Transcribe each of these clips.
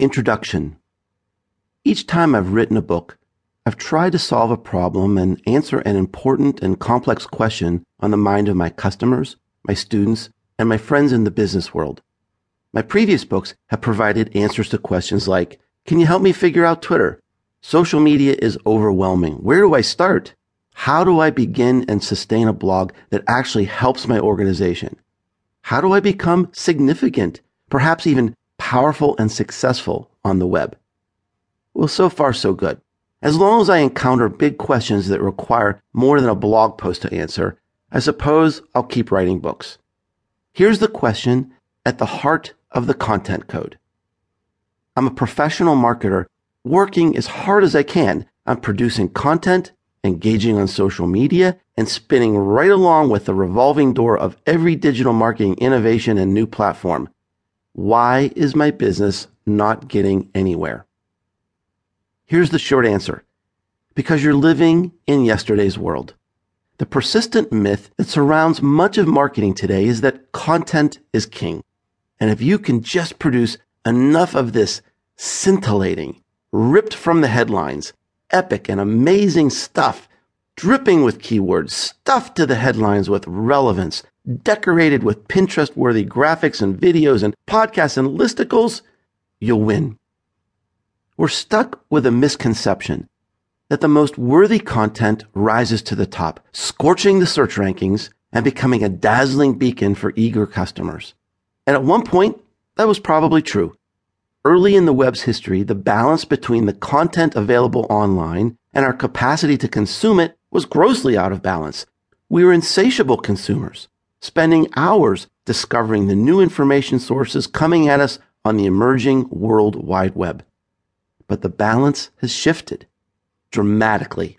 Introduction Each time I've written a book, I've tried to solve a problem and answer an important and complex question on the mind of my customers, my students, and my friends in the business world. My previous books have provided answers to questions like, can you help me figure out Twitter? Social media is overwhelming. Where do I start? How do I begin and sustain a blog that actually helps my organization? How do I become significant, perhaps even powerful and successful on the web? Well, so far so good. As long as I encounter big questions that require more than a blog post to answer, I suppose I'll keep writing books. Here's the question at the heart of the content code. I'm a professional marketer working as hard as I can on producing content, engaging on social media, and spinning right along with the revolving door of every digital marketing innovation and new platform. Why is my business not getting anywhere? Here's the short answer. Because you're living in yesterday's world. The persistent myth that surrounds much of marketing today is that content is king. And if you can just produce enough of this scintillating, ripped from the headlines, epic and amazing stuff, dripping with keywords, stuffed to the headlines with relevance, decorated with Pinterest worthy graphics and videos and podcasts and listicles, you'll win. We're stuck with a misconception that the most worthy content rises to the top, scorching the search rankings and becoming a dazzling beacon for eager customers. And at one point, that was probably true. Early in the web's history, the balance between the content available online and our capacity to consume it was grossly out of balance. We were insatiable consumers, spending hours discovering the new information sources coming at us on the emerging World Wide Web. But the balance has shifted dramatically.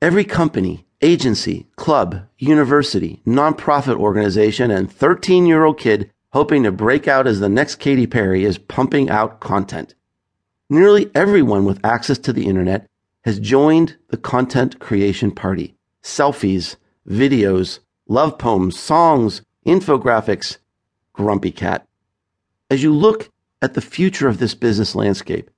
Every company agency, club, university, nonprofit organization, and 13 year old kid hoping to break out as the next Katy Perry is pumping out content. Nearly everyone with access to the internet has joined the content creation party. Selfies, videos, love poems, songs, infographics, grumpy cat. As you look at the future of this business landscape,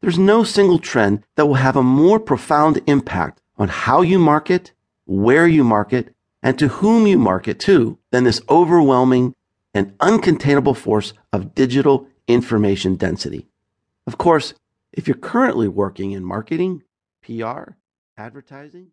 there's no single trend that will have a more profound impact on how you market, where you market, and to whom you market to than this overwhelming and uncontainable force of digital information density. Of course, if you're currently working in marketing, PR, advertising,